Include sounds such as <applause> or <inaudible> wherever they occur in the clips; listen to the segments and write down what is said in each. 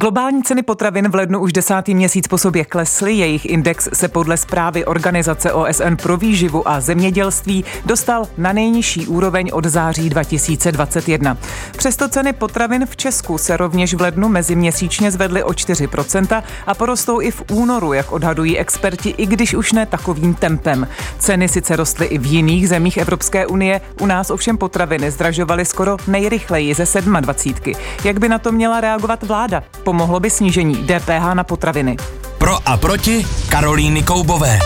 Globální ceny potravin v lednu už desátý měsíc po sobě klesly, jejich index se podle zprávy Organizace OSN pro výživu a zemědělství dostal na nejnižší úroveň od září 2021. Přesto ceny potravin v Česku se rovněž v lednu meziměsíčně zvedly o 4% a porostou i v únoru, jak odhadují experti, i když už ne takovým tempem. Ceny sice rostly i v jiných zemích Evropské unie, u nás ovšem potraviny zdražovaly skoro nejrychleji ze 27. Jak by na to měla reagovat vláda? Pomohlo by snížení DPH na potraviny. Pro a proti Karolíny Koubové.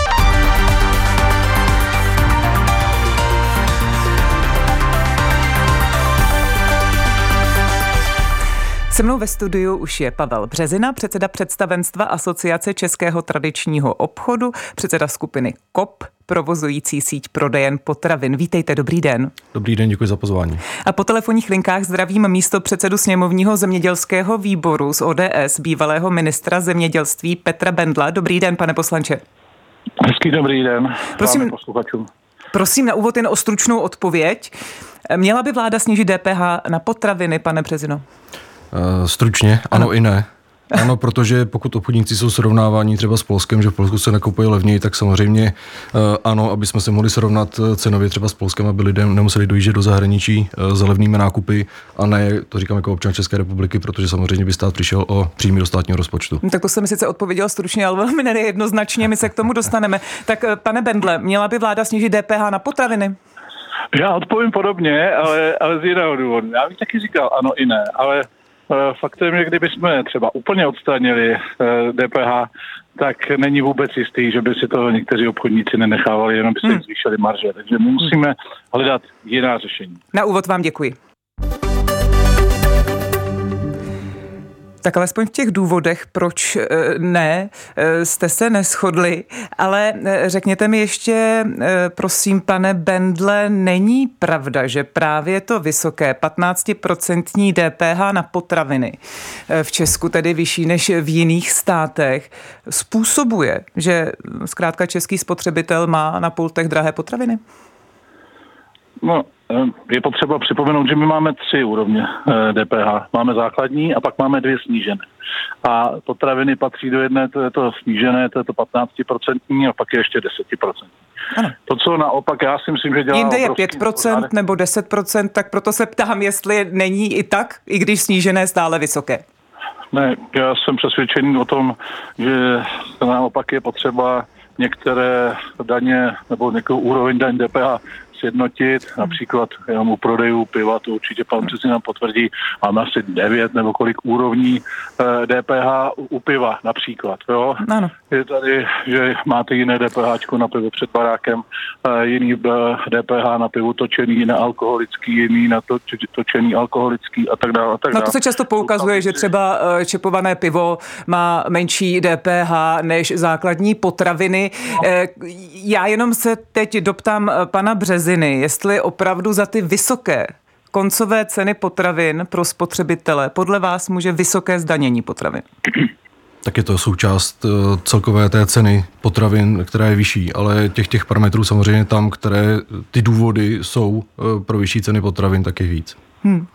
Se mnou ve studiu už je Pavel Březina, předseda představenstva Asociace Českého tradičního obchodu, předseda skupiny KOP, provozující síť prodejen potravin. Vítejte, dobrý den. Dobrý den, děkuji za pozvání. A po telefonních linkách zdravím místo předsedu sněmovního zemědělského výboru z ODS, bývalého ministra zemědělství Petra Bendla. Dobrý den, pane poslanče. Hezký dobrý den. Prosím, prosím na úvod jen o stručnou odpověď. Měla by vláda snížit DPH na potraviny, pane Březino? Uh, stručně, ano, ano i ne. Ano, protože pokud obchodníci jsou srovnávání třeba s Polskem, že v Polsku se nakupuje levněji, tak samozřejmě eh, ano, aby jsme se mohli srovnat eh, cenově třeba s Polskem, aby lidé nemuseli dojíždět do zahraničí za levnými nákupy a ne, to říkám jako občan České republiky, protože samozřejmě by stát přišel o příjmy do státního rozpočtu. Tak to jsem sice odpověděl stručně, ale velmi nejednoznačně, my se k tomu dostaneme. Tak pane Bendle, měla by vláda snížit DPH na potraviny? Já odpovím podobně, ale, ale z jiného důvodu. Já bych taky říkal ano i ne, ale Eh, faktem je, kdyby jsme třeba úplně odstranili DPH, eh, tak není vůbec jistý, že by si to někteří obchodníci nenechávali, jenom by se hmm. zvýšili marže. Takže my musíme hledat jiná řešení. Na úvod vám děkuji. Tak alespoň v těch důvodech, proč eh, ne, eh, jste se neschodli, ale eh, řekněte mi ještě, prosím, pane Bendle, není pravda, že právě to vysoké 15% DPH na potraviny v Česku, tedy vyšší než v jiných státech, způsobuje, že zkrátka český spotřebitel má na pultech drahé potraviny? No, je potřeba připomenout, že my máme tři úrovně DPH. Eh, máme základní a pak máme dvě snížené. A potraviny patří do jedné, to je to snížené, to je to 15% a pak je ještě 10%. Ano. To, co naopak já si myslím, že dělá... Jinde je 5% pořádek. nebo 10%, tak proto se ptám, jestli není i tak, i když snížené stále vysoké. Ne, já jsem přesvědčený o tom, že naopak je potřeba některé daně nebo nějakou úroveň daň DPH sjednotit, například jenom u prodejů piva, to určitě pan přesně nám potvrdí, máme asi 9 nebo kolik úrovní eh, DPH u piva například. Jo? Ano. Je tady, že máte jiné DPH na pivo před barákem, eh, jiný DPH eh, na pivo točený, alkoholický, jiný na to, točený alkoholický a tak dále. A tak dále. Na to se často poukazuje, že třeba čepované pivo má menší DPH než základní potraviny. Já jenom se teď doptám pana Březy, benziny, jestli opravdu za ty vysoké koncové ceny potravin pro spotřebitele podle vás může vysoké zdanění potravin? Tak je to součást eh, celkové té ceny potravin, která je vyšší, ale těch těch parametrů samozřejmě tam, které ty důvody jsou eh, pro vyšší ceny potravin, tak je víc. Hmm.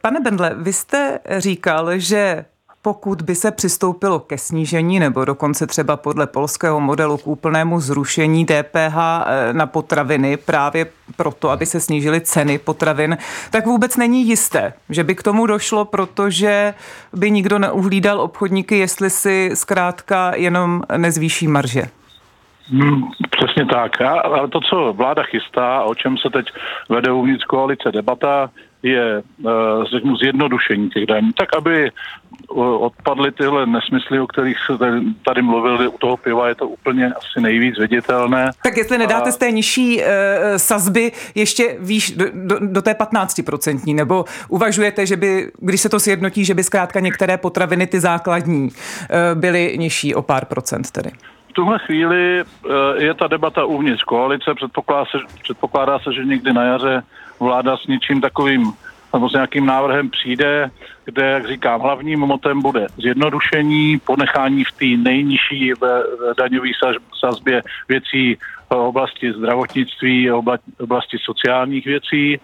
Pane Bendle, vy jste říkal, že pokud by se přistoupilo ke snížení nebo dokonce třeba podle polského modelu k úplnému zrušení DPH eh, na potraviny právě proto, aby se snížily ceny potravin, tak vůbec není jisté, že by k tomu došlo, protože by nikdo neuhlídal obchodníky, jestli si zkrátka jenom nezvýší marže. Hmm, přesně tak. Ale to, co vláda chystá, o čem se teď vede uvnitř koalice debata, je, eh, řeknu, zjednodušení těch daní, tak aby odpadly tyhle nesmysly, o kterých se tady mluvili, u toho piva je to úplně asi nejvíc viditelné. Tak jestli nedáte a... z té nižší uh, sazby ještě výš do, do, do té 15%, nebo uvažujete, že by, když se to sjednotí, že by zkrátka některé potraviny, ty základní, uh, byly nižší o pár procent tedy? V tuhle chvíli uh, je ta debata uvnitř koalice, předpokládá se, předpokládá se, že někdy na jaře vláda s něčím takovým nebo s nějakým návrhem přijde, kde, jak říkám, hlavním motem bude zjednodušení, ponechání v té nejnižší daňové sazbě věcí v oblasti zdravotnictví, oblasti sociálních věcí.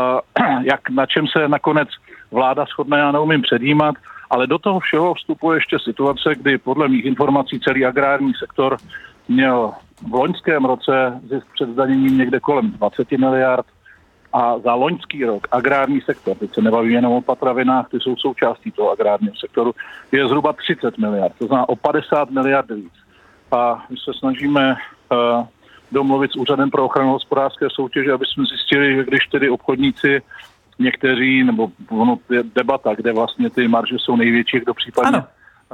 <clears throat> Jak, na čem se nakonec vláda shodne, já neumím předjímat, Ale do toho všeho vstupuje ještě situace, kdy podle mých informací celý agrární sektor měl v loňském roce zisk před zdaněním někde kolem 20 miliard a za loňský rok agrární sektor, teď se nebavím jenom o patravinách, ty jsou součástí toho agrárního sektoru, je zhruba 30 miliard, to znamená o 50 miliard víc. A my se snažíme uh, domluvit s Úřadem pro ochranu hospodářské soutěže, aby jsme zjistili, že když tedy obchodníci někteří, nebo ono je debata, kde vlastně ty marže jsou největší, kdo případně,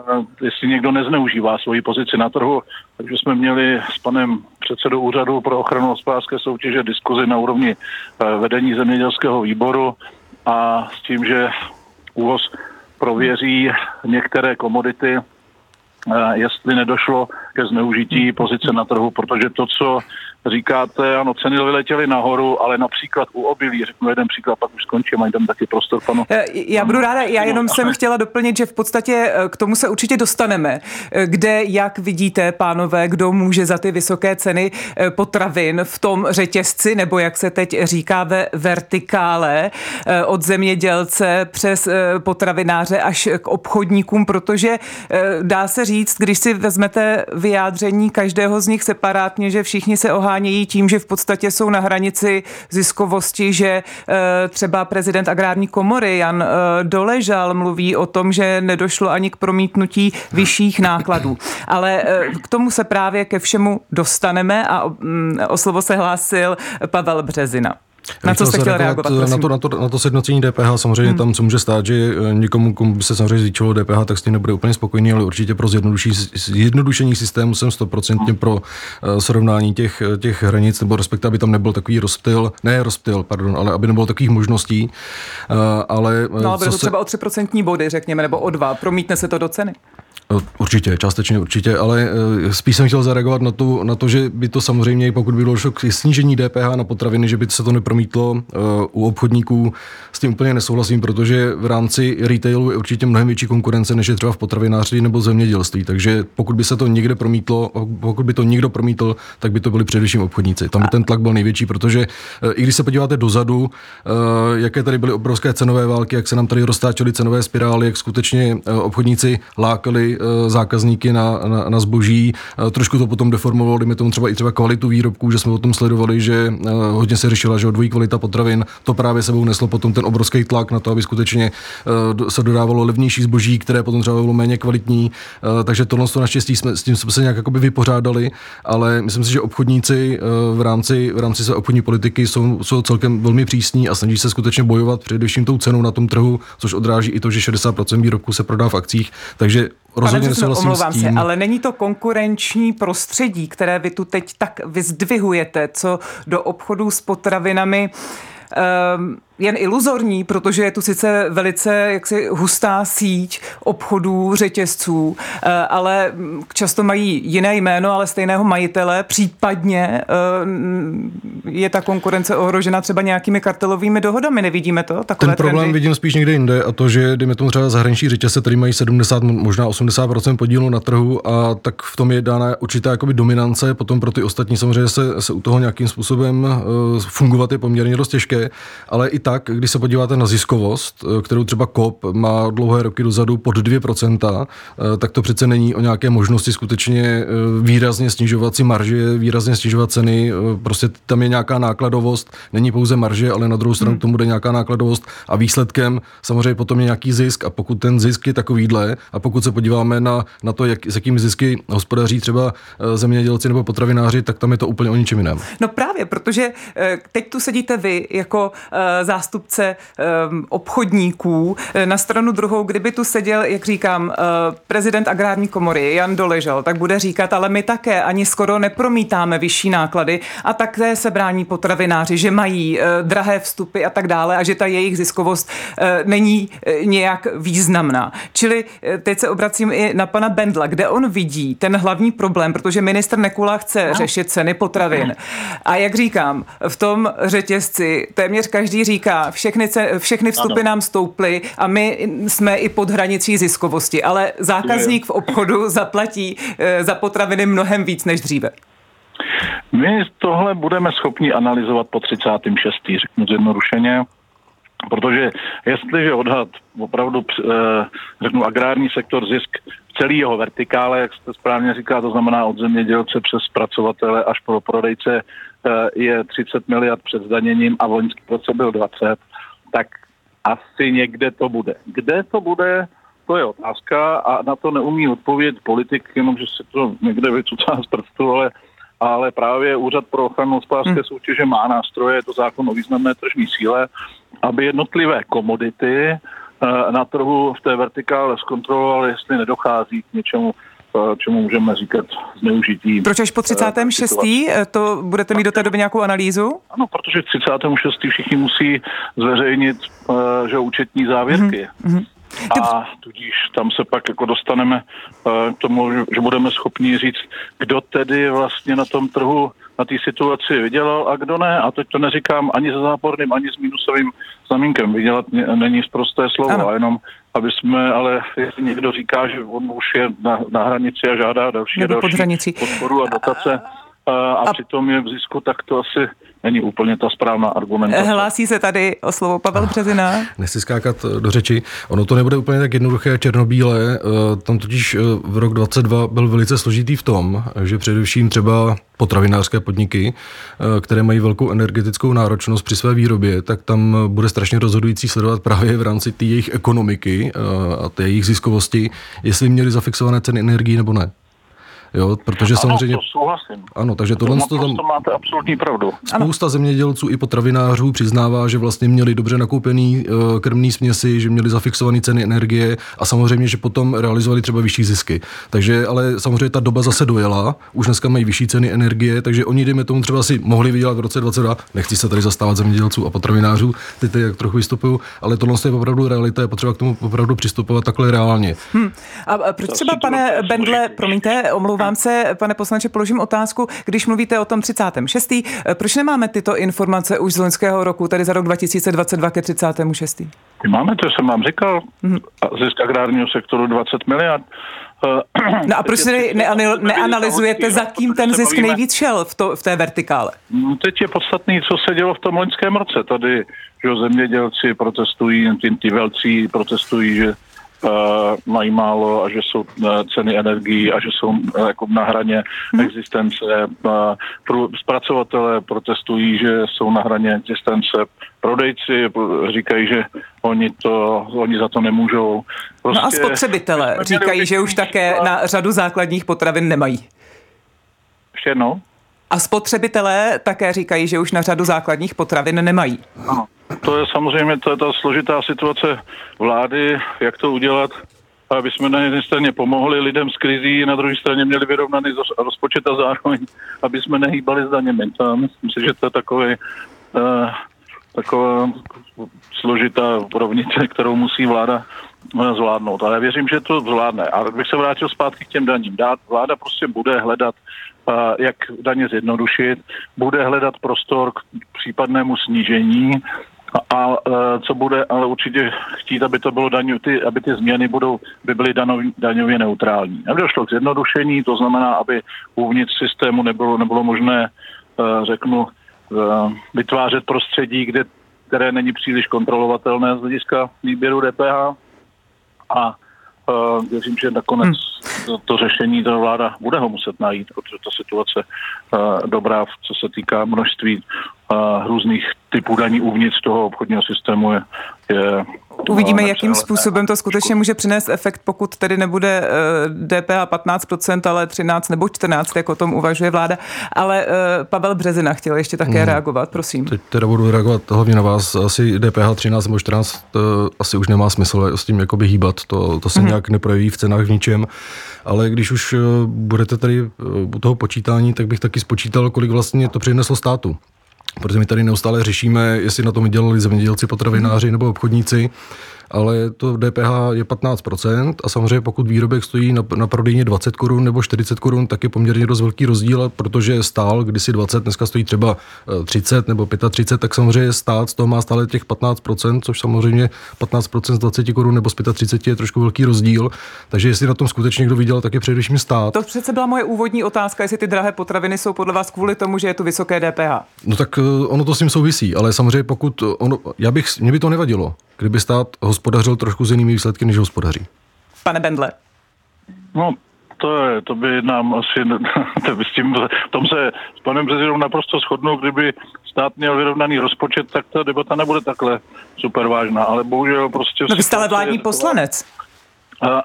ano. jestli někdo nezneužívá svoji pozici na trhu, takže jsme měli s panem předsedou Úřadu pro ochranu hospodářské soutěže diskuzi na úrovni eh, vedení zemědělského výboru a s tím, že úvoz prověří některé komodity, eh, jestli nedošlo ke zneužití pozice na trhu, protože to, co říkáte, ano, ceny vyletěly nahoru, ale například u obilí, řeknu jeden příklad, pak už skončím, mají tam taky prostor panu. Eh, já budu ráda, já jenom jsem chtěla doplnit, že v podstatě eh, k tomu se určitě dostaneme, eh, kde, jak vidíte, pánové, kdo může za ty vysoké ceny potravin v tom řetězci, nebo jak se teď říká ve vertikále, od zemědělce přes potravináře až k obchodníkům, protože dá se říct, když si vezmete vyjádření každého z nich separátně, že všichni se ohá ohánějí tím, že v podstatě jsou na hranici ziskovosti, že eh, třeba prezident agrární komory Jan eh, Doležal mluví o tom, že nedošlo ani k promítnutí vyšších nákladů. Ale eh, k tomu se právě ke všemu dostaneme a mm, o slovo se hlásil Pavel Březina. Na co jste chtěl reagovat? Na to, na, to, na to sjednocení DPH samozřejmě hmm. tam se může stát, že eh, někomu, komu by se samozřejmě zvýšilo DPH, tak s tím nebude úplně spokojený, ale určitě pro zjednodušení systému jsem stoprocentně pro uh, srovnání těch, těch hranic, nebo respektive, aby tam nebyl takový rozptyl, ne rozptyl, pardon, ale aby nebylo takových možností. Uh, ale, no, ale to se... třeba o 3% body, řekněme, nebo o 2. Promítne se to do ceny? No, určitě, částečně určitě, ale eh, spíš jsem chtěl zareagovat na to, na to, že by to samozřejmě, pokud by došlo k snížení DPH na potraviny, že by se to nepromítlo uh, u obchodníků, s tím úplně nesouhlasím, protože v rámci retailu je určitě mnohem větší konkurence, než je třeba v potravinářství nebo zemědělství. Takže pokud by se to někde promítlo, pokud by to někdo promítl, tak by to byli především obchodníci. Tam by ten tlak byl největší, protože i když se podíváte dozadu, jaké tady byly obrovské cenové války, jak se nám tady roztáčely cenové spirály, jak skutečně obchodníci lákali Eh, zákazníky na, na, na zboží. Eh, trošku to potom deformovalo, dejme tomu třeba i třeba kvalitu výrobků, že jsme o tom sledovali, že eh, hodně se řešila, že dvojí kvalita potravin. To právě sebou neslo potom ten obrovský tlak na to, aby skutečně se dodávalo levnější zboží, které potom třeba bylo méně kvalitní. Takže tohle to naštěstí jsme, s tím jsme se nějak jakoby vypořádali, ale myslím si, že obchodníci v rámci, v rámci své obchodní politiky jsou, jsou celkem velmi přísní a snaží se skutečně bojovat především tou cenou na tom trhu, což odráží i to, že 60% výrobků se prodá v akcích. Takže rozhodně nesouhlasím omlouvám s tím. se, ale není to konkurenční prostředí, které vy tu teď tak vyzdvihujete, co do obchodu s potravinami um, jen iluzorní, protože je tu sice velice jaksi hustá síť obchodů, řetězců, eh, ale často mají jiné jméno, ale stejného majitele, případně eh, je ta konkurence ohrožena třeba nějakými kartelovými dohodami, nevidíme to? Takové Ten problém trendy? vidím spíš někde jinde a to, že dejme tomu třeba zahraniční řetězce, který mají 70, možná 80% podílu na trhu a tak v tom je dána určitá jakoby dominance, potom pro ty ostatní samozřejmě se, se u toho nějakým způsobem uh, fungovat je poměrně dost těžké, ale i tak, když se podíváte na ziskovost, eh, kterou třeba KOP má dlouhé roky dozadu pod 2%, eh, tak to přece není o nějaké možnosti skutečně eh, výrazně snižovat si marže, výrazně snižovat ceny. Prostě tam je nějaká nákladovost, není pouze marže, ale na druhou stranu hmm. k tomu jde nějaká nákladovost a výsledkem samozřejmě potom je nějaký zisk a pokud ten zisk je takovýhle a pokud se podíváme na, na to, jak, s jakými zisky hospodaří třeba zemědělci nebo potravináři, tak tam je to úplně o ničem jiném. No právě, protože teď tu sedíte vy jako zástupce ehm, obchodníků. Eh, na stranu druhou, kdyby tu seděl, jak říkám, eh, prezident agrární komory Jan Doležel, tak bude říkat, ale my také ani skoro nepromítáme vyšší náklady a také se brání potravináři, že mají eh, drahé vstupy a tak dále a že ta jejich ziskovost není nějak významná. Čili teď se obracím i na pana Bendla, kde on vidí ten hlavní problém, protože minister Nekula chce no. řešit ceny potravin. A jak říkám, v tom řetězci téměř každý říká, všechny, všechny vstupy ano. nám stouply a my jsme i pod hranicí ziskovosti, ale zákazník v obchodu zaplatí eh, za potraviny mnohem víc než dříve. My tohle budeme schopni analyzovat po 36. řeknu zjednodušeně. Protože jestliže odhad opravdu, řeknu, agrární sektor zisk celý jeho vertikále, jak jste správně říká, to znamená od zemědělce přes zpracovatele až po prodejce, je 30 miliard před zdaněním a vojenský roce byl 20, tak asi někde to bude. Kde to bude, to je otázka a na to neumí odpovědět politik, jenom že se to někde vycucá z prstu, ale, ale právě Úřad pro ochranu hospodářské hmm. soutěže má nástroje, je to zákon o významné tržní síle, aby jednotlivé komodity eh, na trhu v té vertikále zkontroloval, jestli nedochází k něčemu, eh, čemu můžeme říkat zneužití. Proč až po 36. Eh, to budete mít do té doby nějakou analýzu? Ano, protože 36. všichni musí zveřejnit že účetní závěrky. Mm-hmm. A tudíž tam se pak jako dostaneme k tomu, že budeme schopni říct, kdo tedy vlastně na tom trhu na té situaci vydělal a kdo ne. A teď to neříkám ani se záporným, ani s minusovým znamínkem. Vydělat není zprosté slovo, ano. a jenom aby jsme, ale jestli někdo říká, že on už je na, na hranici a žádá další, další podporu a dotace, a, a, přitom je v zisku, tak to asi není úplně ta správná argumentace. Hlásí se tady o slovo Pavel Březina. Nechci skákat do řeči. Ono to nebude úplně tak jednoduché a černobílé. Eh, tam totiž eh, v rok 22 byl velice složitý v tom, že především třeba potravinářské podniky, eh, které mají velkou energetickou náročnost při své výrobě, tak tam bude strašně rozhodující sledovat právě v rámci té jejich ekonomiky a té jejich ziskovosti, jestli měli zafixované ceny energii nebo ne. Jo, protože ano, samozřejmě... To souhlasím. Ano, takže tohle to, tam... Máte absolutní pravdu. Spousta ano. zemědělců i potravinářů přiznává, že vlastně měli dobře nakoupený uh, krmný směsi, že měli zafixované ceny energie a samozřejmě, že potom realizovali třeba vyšší zisky. Takže, ale samozřejmě ta doba zase dojela, už dneska mají vyšší ceny energie, takže oni, dejme tomu, třeba si mohli vydělat v roce 22, nechci se tady zastávat zemědělců a potravinářů, ty ty jak trochu vystupují, ale tohle je opravdu realita, je potřeba k tomu opravdu přistupovat takhle reálně. Hmm. A proč třeba, pane Bendle, promiňte, omlouvám vám se, pane poslanče, položím otázku, když mluvíte o tom 36. Proč nemáme tyto informace už z loňského roku, tedy za rok 2022 ke 36. Ty máme, to jsem vám říkal. Mm-hmm. Zisk agrárního sektoru 20 miliard. No a proč se neanalyzujete, za kým ten zisk nejvíc šel v, to, v té vertikále? No, teď je podstatný, co se dělo v tom loňském roce. Tady že zemědělci protestují, ty, ty velcí protestují, že mají málo a že jsou uh, ceny energií a že jsou uh, jako na hraně hmm. existence. Zpracovatelé protestují, že jsou na hraně existence. Prodejci říkají, že oni, to, oni za to nemůžou. Prostě, no a prostě spotřebitelé říkají, že už také na řadu základních potravin nemají. Ještě jednou? A spotřebitelé také říkají, že už na řadu základních potravin nemají. Ano. To je samozřejmě je ta složitá situace vlády, jak to udělat, aby jsme na jedné straně pomohli lidem z krizí, na druhé straně měli vyrovnaný rozpočet a zároveň, aby jsme nehýbali s daněmi. To, myslím si, že to je takový, uh, taková složitá rovnice, kterou musí vláda uh, zvládnout. Ale já věřím, že to zvládne. A bych se vrátil zpátky k těm daním. Vláda prostě bude hledat uh, jak daně zjednodušit, bude hledat prostor k případnému snížení a e, co bude ale určitě chtít, aby to bylo daňu, ty, aby ty změny budou, by byly daňově, daňově neutrální. Aby došlo k zjednodušení, to znamená, aby uvnitř systému nebylo, nebylo možné, e, řeknu, e, vytvářet prostředí, kde, které není příliš kontrolovatelné z hlediska výběru DPH. A věřím, že nakonec hmm. to, to řešení ta vláda bude ho muset najít, protože ta situace dobrá, co se týká množství různých typů daní uvnitř toho obchodního systému je, je Uvidíme, jakým způsobem to skutečně může přinést efekt, pokud tedy nebude DPH 15%, ale 13 nebo 14, jak o tom uvažuje vláda. Ale Pavel Březina chtěl ještě také hmm. reagovat, prosím. Teď teda budu reagovat hlavně na vás. Asi DPH 13 nebo 14 to asi už nemá smysl s tím jakoby hýbat. To, to se hmm. nějak neprojeví v cenách v ničem. Ale když už budete tady u toho počítání, tak bych taky spočítal, kolik vlastně to přineslo státu protože my tady neustále řešíme, jestli na tom dělali zemědělci, potravináři nebo obchodníci. Ale to DPH je 15% a samozřejmě pokud výrobek stojí na, na prodejně 20 korun nebo 40 korun, tak je poměrně dost velký rozdíl, protože stál kdysi 20, dneska stojí třeba 30 eh, nebo 35, tak samozřejmě stát z toho má stále těch 15%, což samozřejmě 15% z 20 korun nebo z 35 je trošku velký rozdíl, takže jestli na tom skutečně někdo viděl, tak je především stát. To přece byla moje úvodní otázka, jestli ty drahé potraviny jsou podle vás kvůli tomu, že je tu vysoké DPH. No tak eh, ono to s tím souvisí, ale samozřejmě pokud ono, já bych, mě by to nevadilo, kdyby stát hospodařil trošku s jinými výsledky, než hospodaří. Pane Bendle. No, to, je, to by nám asi, <laughs> to by s tím, v tom se s panem prezidentem naprosto shodnou, kdyby stát měl vyrovnaný rozpočet, tak ta debata nebude takhle super vážná, ale bohužel prostě... No vy jste ale vládní poslanec. A,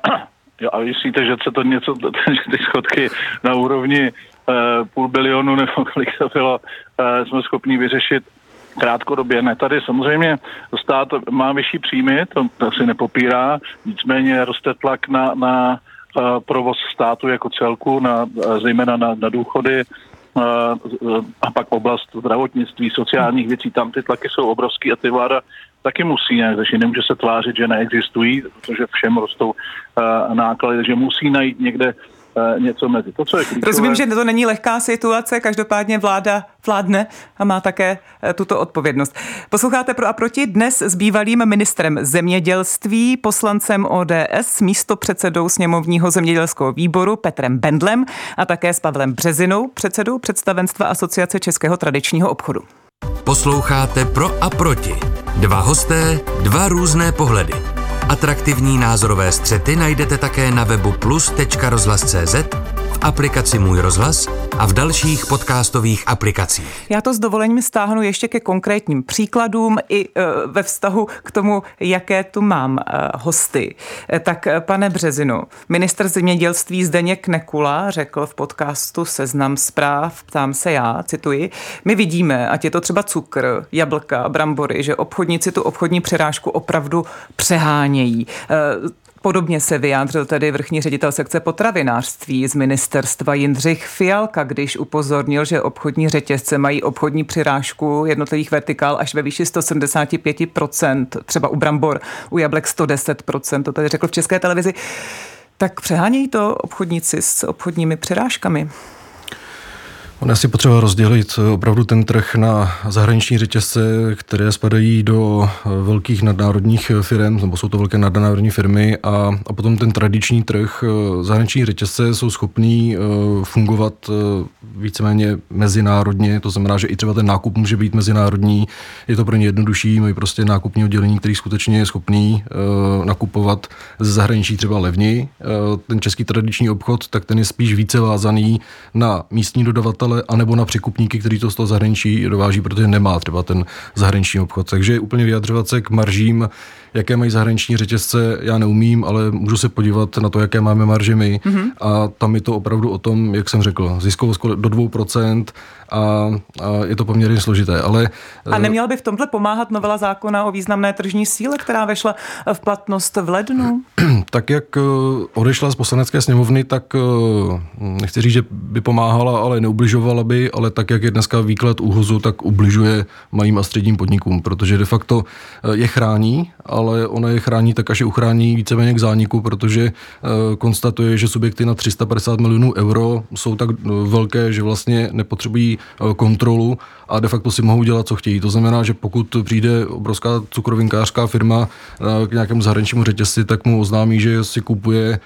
<clears throat> a myslíte, že se to něco, <laughs> že ty schodky na úrovni uh, půl bilionu nebo kolik to bylo, uh, jsme schopni vyřešit krátkodobě. Ne, tady samozřejmě stát má vyšší příjmy, to, to si nepopírá, nicméně roste tlak na, na uh, provoz státu jako celku, na, uh, zejména na, na důchody, a pak oblast zdravotnictví, sociálních věcí, tam ty tlaky jsou obrovský a ty vláda taky musí nějak řešit. Nemůže se tvářit, že neexistují, protože všem rostou náklady, takže musí najít někde Eh, něco mezi. To, co je klíčové... Rozumím, že to není lehká situace, každopádně vláda vládne a má také eh, tuto odpovědnost. Posloucháte pro a proti dnes s bývalým ministrem zemědělství, poslancem ODS, místo předsedou sněmovního zemědělského výboru Petrem Bendlem a také s Pavlem Březinou, předsedou představenstva Asociace Českého tradičního obchodu. Posloucháte pro a proti. Dva hosté, dva různé pohledy. Atraktivní názorové střety najdete také na webu plus.rozhlas.cz, aplikaci Můj rozhlas a v dalších podcastových aplikacích. Já to s dovolením stáhnu ještě ke konkrétním příkladům i e, ve vztahu k tomu, jaké tu mám e, hosty. E, tak pane Březinu, minister zemědělství Zdeněk Nekula řekl v podcastu Seznam zpráv, ptám se já, cituji, my vidíme, ať je to třeba cukr, jablka, brambory, že obchodníci tu obchodní přerážku opravdu přehánějí. Podobně se vyjádřil tedy vrchní ředitel sekce potravinářství z ministerstva Jindřich Fialka, když upozornil, že obchodní řetězce mají obchodní přirážku jednotlivých vertikál až ve výši 175%, třeba u brambor, u jablek 110%, to tady řekl v české televizi. Tak přehánějí to obchodníci s obchodními přirážkami? On asi potřeba rozdělit eh, opravdu ten trh na zahraniční řetězce, které spadají do eh, velkých nadnárodních firm, nebo jsou to velké nadnárodní firmy, a, a potom ten tradiční trh. Eh, zahraniční řetězce jsou schopní fungovat víceméně mezinárodně, to znamená, že i třeba ten nákup může být mezinárodní, je to pro ně jednodušší, mají prostě nákupní oddělení, který skutečně je schopný nakupovat ze zahraničí třeba levněji. Ten český tradiční obchod, tak ten je spíš více vázaný na místní dodavatele, dodavatele, anebo na překupníky, který to z toho zahraničí dováží, protože nemá třeba ten zahraniční obchod. Takže úplně vyjadřovat se k maržím jaké mají zahraniční řetězce, já neumím, ale můžu se podívat na to, jaké máme marže my. Mm-hmm. A tam je to opravdu o tom, jak jsem řekl, ziskovost do 2% a, a je to poměrně složité. Ale, a eh, neměla by v tomhle pomáhat novela zákona o významné tržní síle, která vešla v platnost v lednu? <clears throat> Tak jak eh, odešla z poslanecké sněmovny, tak eh, nechci říct, že by pomáhala, ale neubližovala by, ale tak, jak je dneska výklad úhozu, tak ubližuje malým a středním podnikům, protože de facto je chrání, ale ona je chrání tak, až je uchrání víceméně k zániku, protože eh, konstatuje, že subjekty na 350 milionů euro jsou tak eh, velké, že vlastně nepotřebují eh, kontrolu a de facto si mohou dělat, co chtějí. To znamená, že pokud přijde obrovská cukrovinkářská firma k nějakému zahraničnímu řetězci, tak mu oznámí, že si kupuje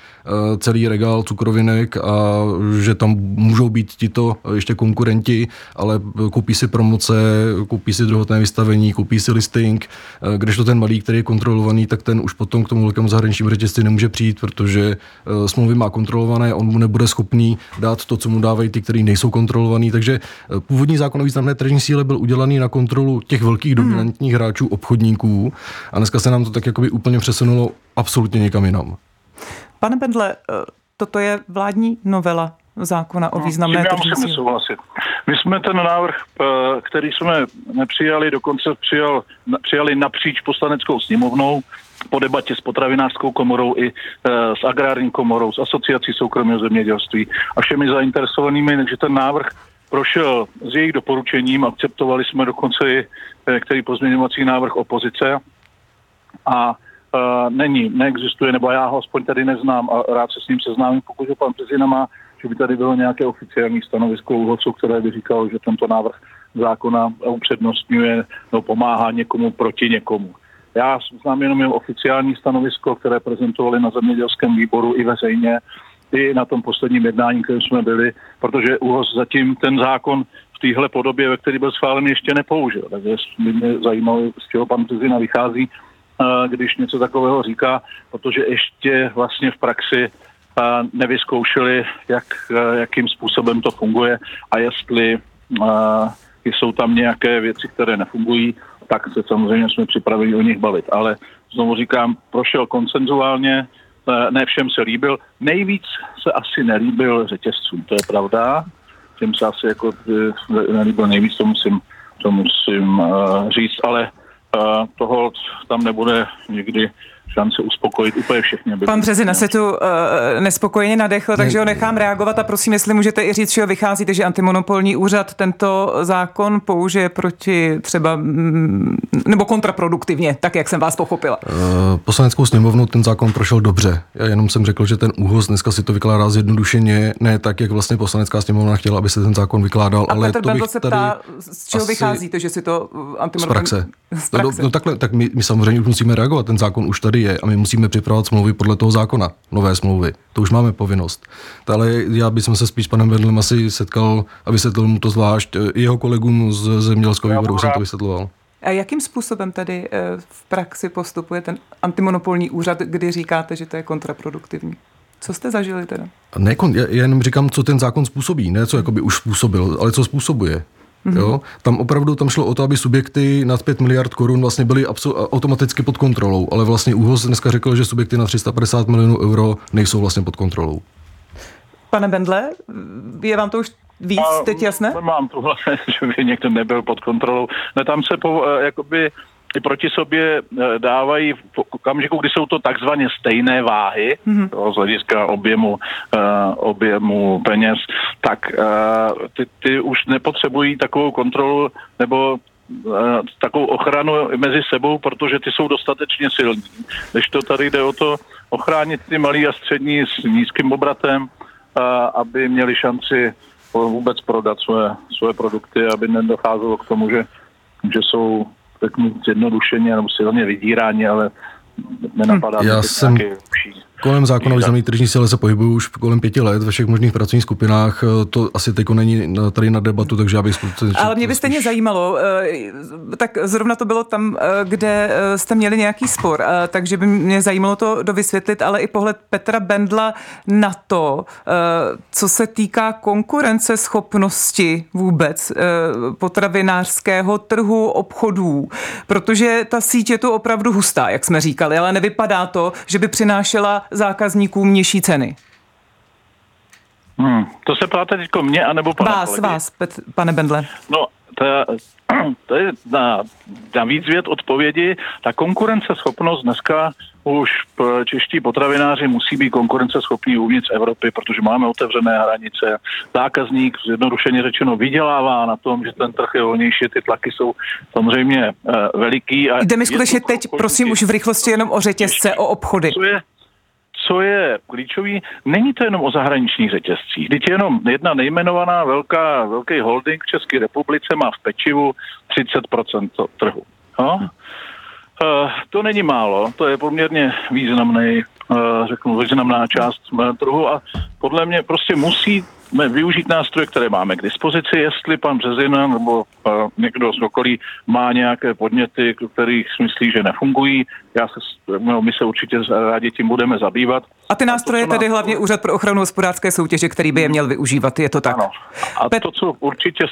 celý regál cukrovinek a že tam můžou být tito ještě konkurenti, ale koupí si promoce, koupí si druhotné vystavení, koupí si listing, kdežto ten malý, který je kontrolovaný, tak ten už potom k tomu velkému zahraničnímu řetězci nemůže přijít, protože uh, smlouvy má kontrolované, on mu nebude schopný dát to, co mu dávají ty, kteří nejsou kontrolovaní. Takže uh, původní zákon o významné tržní síle byl udělaný na kontrolu těch velkých hmm. dominantních hráčů, obchodníků a dneska se nám to tak jakoby úplně přesunulo absolutně někam jinam. Pane Bendle, eh, toto je vládní novela zákona o no, významné tržní síle. souhlasit. My jsme ten návrh, eh, který jsme nepřijali, dokonce přijal, přijali napříč poslaneckou sněmovnou po debatě s potravinářskou komorou i eh, s agrární komorou, s asociací soukromého zemědělství a všemi zainteresovanými, takže ten návrh prošel s jejich doporučením, akceptovali jsme dokonce i některý pozměňovací návrh opozice a není, neexistuje, nebo já ho aspoň tady neznám a rád se s ním seznámím, pokud ho pan prezident má, že by tady bylo nějaké oficiální stanovisko úhodců, které by říkalo, že tento návrh zákona upřednostňuje no, pomáhá někomu proti někomu. Já znám jenom jeho oficiální stanovisko, které prezentovali na zemědělském výboru i veřejně, i na tom posledním jednání, které jsme byli, protože ÚHOS zatím ten zákon v téhle podobě, ve který byl schválen, ještě nepoužil. Takže by mě zajímalo, z čeho pan prezident vychází, když něco takového říká, protože ještě vlastně v praxi nevyzkoušeli, jak, jakým způsobem to funguje a jestli jsou tam nějaké věci, které nefungují, tak se samozřejmě jsme připraveni o nich bavit. Ale znovu říkám, prošel konsenzuálně, ne všem se líbil. Nejvíc se asi nelíbil řetězcům, to je pravda. Těm se asi jako nelíbil nejvíc, to musím, to musím uh, říct, ale uh, toho tam nebude nikdy šance uspokojit úplně všechny. Pan Březina se tu uh, nespokojeně nadechl, takže ho nechám reagovat a prosím, jestli můžete i říct, že ho vycházíte, že antimonopolní úřad tento zákon použije proti třeba, mm, nebo kontraproduktivně, tak jak jsem vás pochopila. Uh, poslaneckou sněmovnu ten zákon prošel dobře. Já jenom jsem řekl, že ten úhoz dneska si to vykládá zjednodušeně, ne tak, jak vlastně poslanecká sněmovna chtěla, aby se ten zákon vykládal. A ale Petr to bych se ptá, z čeho vycházíte, že si to antimonopolní... Z praxe. Z praxe. No, no, no takhle, tak my, my samozřejmě už musíme reagovat, ten zákon už tady je a my musíme připravovat smlouvy podle toho zákona, nové smlouvy. To už máme povinnost. Ale já bych se spíš s panem Vedlem asi setkal a vysvětlil mu to zvlášť. Jeho kolegům z zemědělského výboru jsem to vysvětloval. A jakým způsobem tady eh, v praxi postupuje ten antimonopolní úřad, kdy říkáte, že to je kontraproduktivní? Co jste zažili teda? Ne, já jenom říkám, co ten zákon způsobí, ne co jakoby už způsobil, ale co způsobuje. Mm-hmm. Jo? Tam opravdu tam šlo o to, aby subjekty nad 5 miliard korun vlastně byly absol- automaticky pod kontrolou, ale vlastně ÚHOS dneska řekl, že subjekty na 350 milionů euro nejsou vlastně pod kontrolou. Pane Bendle, je vám to už víc A, teď jasné? Mám tuhle, <laughs> že by někdo nebyl pod kontrolou. Ne, tam se po, eh, jakoby proti sobě eh, dávají v okamžiku, kdy jsou to takzvaně stejné váhy mm-hmm. z hlediska objemu, uh, objemu peněz, tak uh, ty, ty už nepotřebují takovou kontrolu nebo uh, takovou ochranu mezi sebou, protože ty jsou dostatečně silní. Když to tady jde o to ochránit ty malý a střední s nízkým obratem, uh, aby měli šanci vůbec prodat své, své produkty, aby nedocházelo k tomu, že, že jsou řeknu zjednodušeně nebo silně vydírání, ale nenapadá hm, Já jsem... nějaký Kolem zákona o významné tržní síle se pohybuju už kolem pěti let ve všech možných pracovních skupinách. To asi teď není tady na debatu, takže já bych skutečně... Ale mě by stejně zajímalo, eh, tak zrovna to bylo tam, eh, kde eh, jste měli nějaký spor, takže by mě zajímalo to dovysvětlit, ale i pohled Petra Bendla na to, co se týká konkurence schopnosti vůbec potravinářského trhu obchodů, protože ta síť je tu opravdu hustá, jak jsme říkali, ale nevypadá to, že by přinášela zákazníkům nižší ceny? Hmm, to se ptáte teď mě, anebo pana Vás, kolegy? vás, pet, pane Bendle. No, to, <clears throat> to je na, na víc věd odpovědi. Ta konkurenceschopnost dneska už čeští potravináři musí být konkurenceschopní uvnitř Evropy, protože máme otevřené hranice. Zákazník, zjednodušeně řečeno, vydělává na tom, že ten trh je volnější, ty tlaky jsou samozřejmě uh, veliký. A Jde mi skutečně teď, prosím, už v rychlosti jenom o řetězce, o obchody. Co je, co je klíčový, není to jenom o zahraničních řetězcích. Teď jenom jedna nejmenovaná velká, velký holding v České republice má v pečivu 30% trhu. No? Uh, to není málo, to je poměrně významný, uh, řeknu, významná část uh, trhu a podle mě prostě musí využít nástroje, které máme k dispozici, jestli pan Březina nebo uh, někdo z okolí má nějaké podněty, kterých myslí, že nefungují. Já se, no, my se určitě rádi tím budeme zabývat. A ty nástroje tedy nás... hlavně Úřad pro ochranu hospodářské soutěže, který by je měl využívat, je to tak? Ano. A Pet... to, co určitě,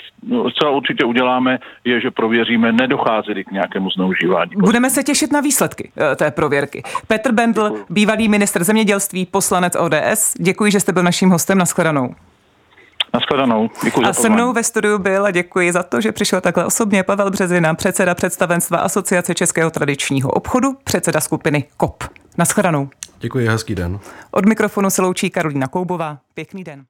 co určitě uděláme, je, že prověříme, nedochází k nějakému zneužívání. Budeme se těšit na výsledky eh, té prověrky. Petr Bendl, Děkuji. bývalý ministr zemědělství, poslanec ODS. Děkuji, že jste byl naším hostem. Naschledanou. Naschledanou. Děkuji a se mnou ve studiu byl a děkuji za to, že přišel takhle osobně Pavel Březina, předseda představenstva Asociace Českého tradičního obchodu, předseda skupiny KOP. Naschledanou. Děkuji, hezký den. Od mikrofonu se loučí Karolína Koubová. Pěkný den.